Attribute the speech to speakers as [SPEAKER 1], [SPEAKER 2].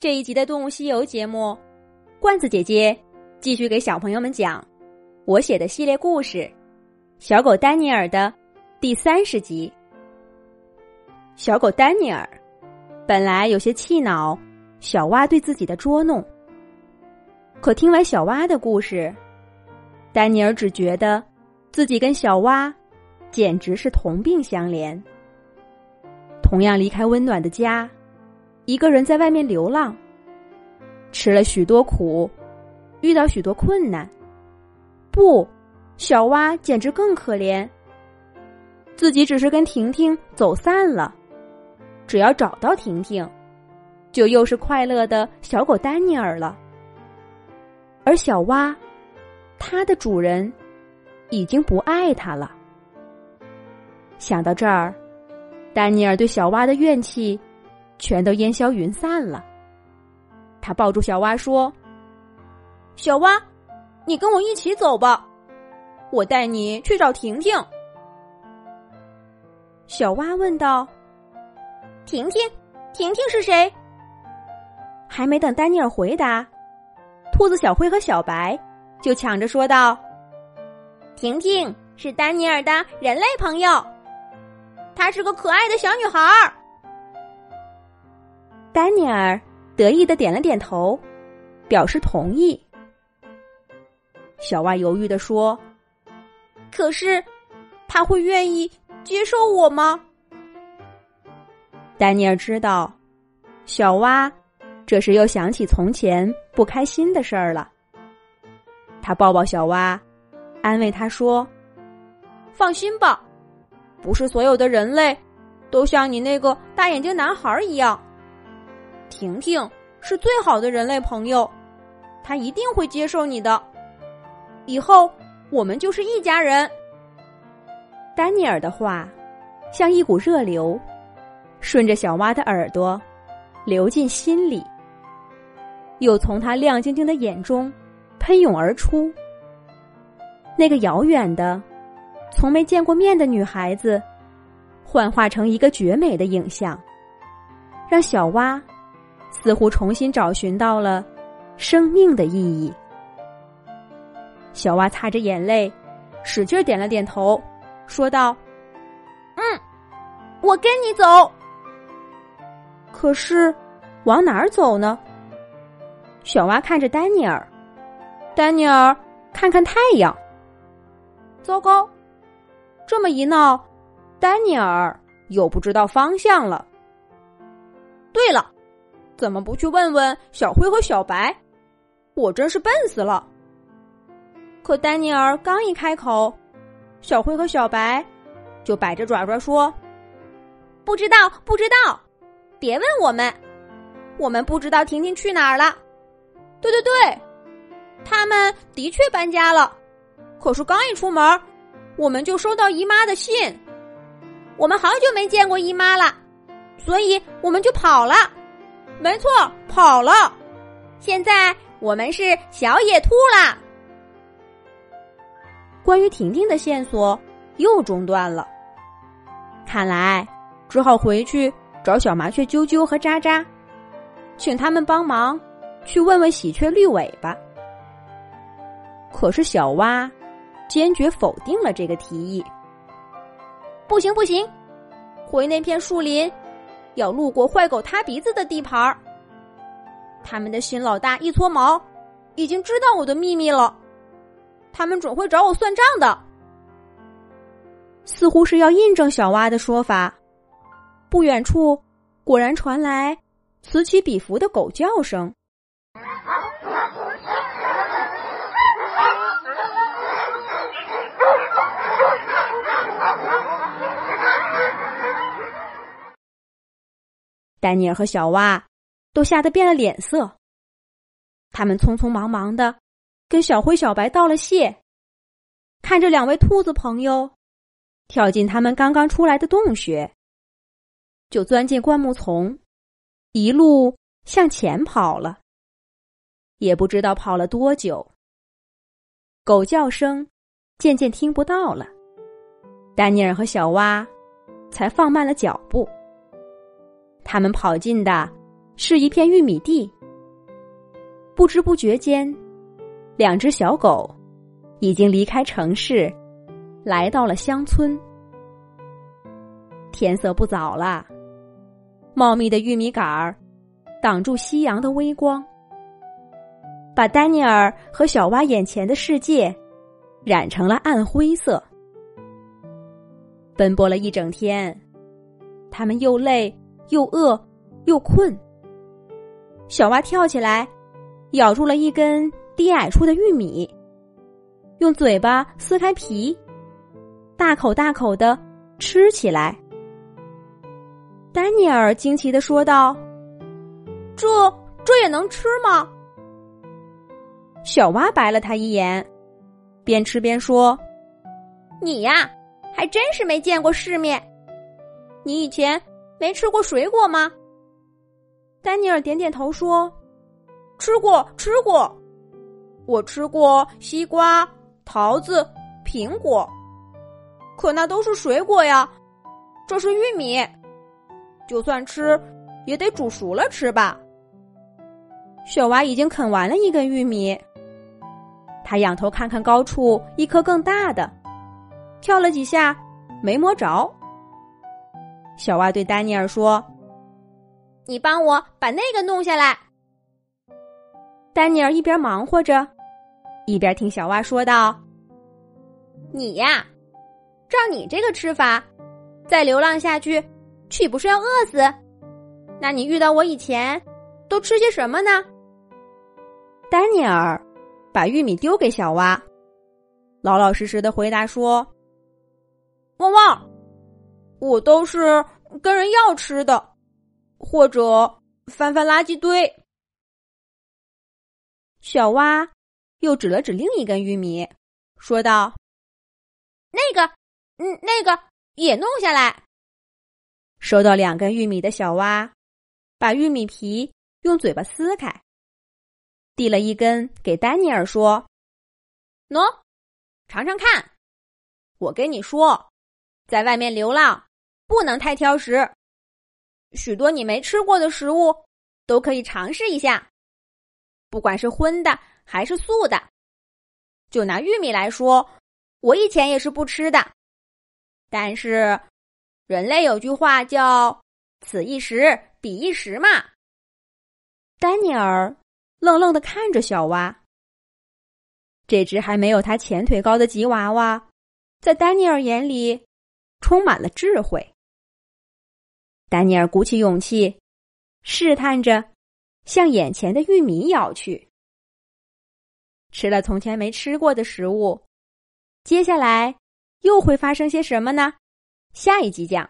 [SPEAKER 1] 这一集的《动物西游》节目，罐子姐姐继续给小朋友们讲我写的系列故事《小狗丹尼尔》的第三十集。小狗丹尼尔本来有些气恼小蛙对自己的捉弄，可听完小蛙的故事，丹尼尔只觉得自己跟小蛙简直是同病相怜。同样离开温暖的家，一个人在外面流浪，吃了许多苦，遇到许多困难。不，小蛙简直更可怜。自己只是跟婷婷走散了，只要找到婷婷，就又是快乐的小狗丹尼尔了。而小蛙，它的主人已经不爱它了。想到这儿。丹尼尔对小蛙的怨气，全都烟消云散了。他抱住小蛙说：“小蛙，你跟我一起走吧，我带你去找婷婷。”小蛙问道：“婷婷，婷婷是谁？”还没等丹尼尔回答，兔子小灰和小白就抢着说道：“婷婷是丹尼尔的人类朋友。”她是个可爱的小女孩儿。丹尼尔得意的点了点头，表示同意。小蛙犹豫的说：“可是，他会愿意接受我吗？”丹尼尔知道，小蛙这时又想起从前不开心的事儿了。他抱抱小蛙，安慰他说：“放心吧。”不是所有的人类都像你那个大眼睛男孩一样。婷婷是最好的人类朋友，他一定会接受你的。以后我们就是一家人。丹尼尔的话像一股热流，顺着小蛙的耳朵流进心里，又从他亮晶晶的眼中喷涌而出。那个遥远的。从没见过面的女孩子，幻化成一个绝美的影像，让小蛙似乎重新找寻到了生命的意义。小蛙擦着眼泪，使劲点了点头，说道：“嗯，我跟你走。可是，往哪儿走呢？”小蛙看着丹尼尔，丹尼尔看看太阳。糟糕！这么一闹，丹尼尔又不知道方向了。对了，怎么不去问问小灰和小白？我真是笨死了。可丹尼尔刚一开口，小灰和小白就摆着爪爪说：“不知道，不知道，别问我们，我们不知道婷婷去哪儿了。”对对对，他们的确搬家了，可是刚一出门。我们就收到姨妈的信，我们好久没见过姨妈了，所以我们就跑了。没错，跑了。现在我们是小野兔啦。关于婷婷的线索又中断了，看来只好回去找小麻雀啾啾和渣渣，请他们帮忙去问问喜鹊绿尾巴。可是小蛙。坚决否定了这个提议。不行不行，回那片树林，要路过坏狗塌鼻子的地盘儿。他们的新老大一撮毛，已经知道我的秘密了，他们准会找我算账的。似乎是要印证小蛙的说法，不远处果然传来此起彼伏的狗叫声。丹尼尔和小蛙都吓得变了脸色。他们匆匆忙忙的跟小灰、小白道了谢，看着两位兔子朋友跳进他们刚刚出来的洞穴，就钻进灌木丛，一路向前跑了。也不知道跑了多久，狗叫声渐渐听不到了。丹尼尔和小蛙才放慢了脚步。他们跑进的是一片玉米地。不知不觉间，两只小狗已经离开城市，来到了乡村。天色不早了，茂密的玉米杆儿挡住夕阳的微光，把丹尼尔和小蛙眼前的世界染成了暗灰色。奔波了一整天，他们又累又饿又困。小蛙跳起来，咬住了一根低矮处的玉米，用嘴巴撕开皮，大口大口的吃起来。丹尼尔惊奇的说道：“
[SPEAKER 2] 这这也能吃吗？”
[SPEAKER 1] 小蛙白了他一眼，边吃边说：“
[SPEAKER 2] 你呀，还真是没见过世面。你以前没吃过水果吗？”
[SPEAKER 1] 丹尼尔点点头说：“
[SPEAKER 2] 吃过，吃过。我吃过西瓜、桃子、苹果，可那都是水果呀。这是玉米。”就算吃，也得煮熟了吃吧。
[SPEAKER 1] 小娃已经啃完了一根玉米，他仰头看看高处一颗更大的，跳了几下没摸着。小蛙对丹尼尔说：“
[SPEAKER 2] 你帮我把那个弄下来。”
[SPEAKER 1] 丹尼尔一边忙活着，一边听小蛙说道：“
[SPEAKER 2] 你呀，照你这个吃法，再流浪下去。”岂不是要饿死？那你遇到我以前都吃些什么呢？
[SPEAKER 1] 丹尼尔把玉米丢给小蛙，老老实实的回答说：“
[SPEAKER 2] 汪汪，我都是跟人要吃的，或者翻翻垃圾堆。”
[SPEAKER 1] 小蛙又指了指另一根玉米，说道：“
[SPEAKER 2] 那个，嗯，那个也弄下来。”
[SPEAKER 1] 收到两根玉米的小蛙，把玉米皮用嘴巴撕开，递了一根给丹尼尔，说：“
[SPEAKER 2] 喏，尝尝看。我跟你说，在外面流浪不能太挑食，许多你没吃过的食物都可以尝试一下，不管是荤的还是素的。就拿玉米来说，我以前也是不吃的，但是。”人类有句话叫“此一时，彼一时”嘛。
[SPEAKER 1] 丹尼尔愣愣的看着小蛙，这只还没有他前腿高的吉娃娃，在丹尼尔眼里充满了智慧。丹尼尔鼓起勇气，试探着向眼前的玉米咬去。吃了从前没吃过的食物，接下来又会发生些什么呢？下一集讲。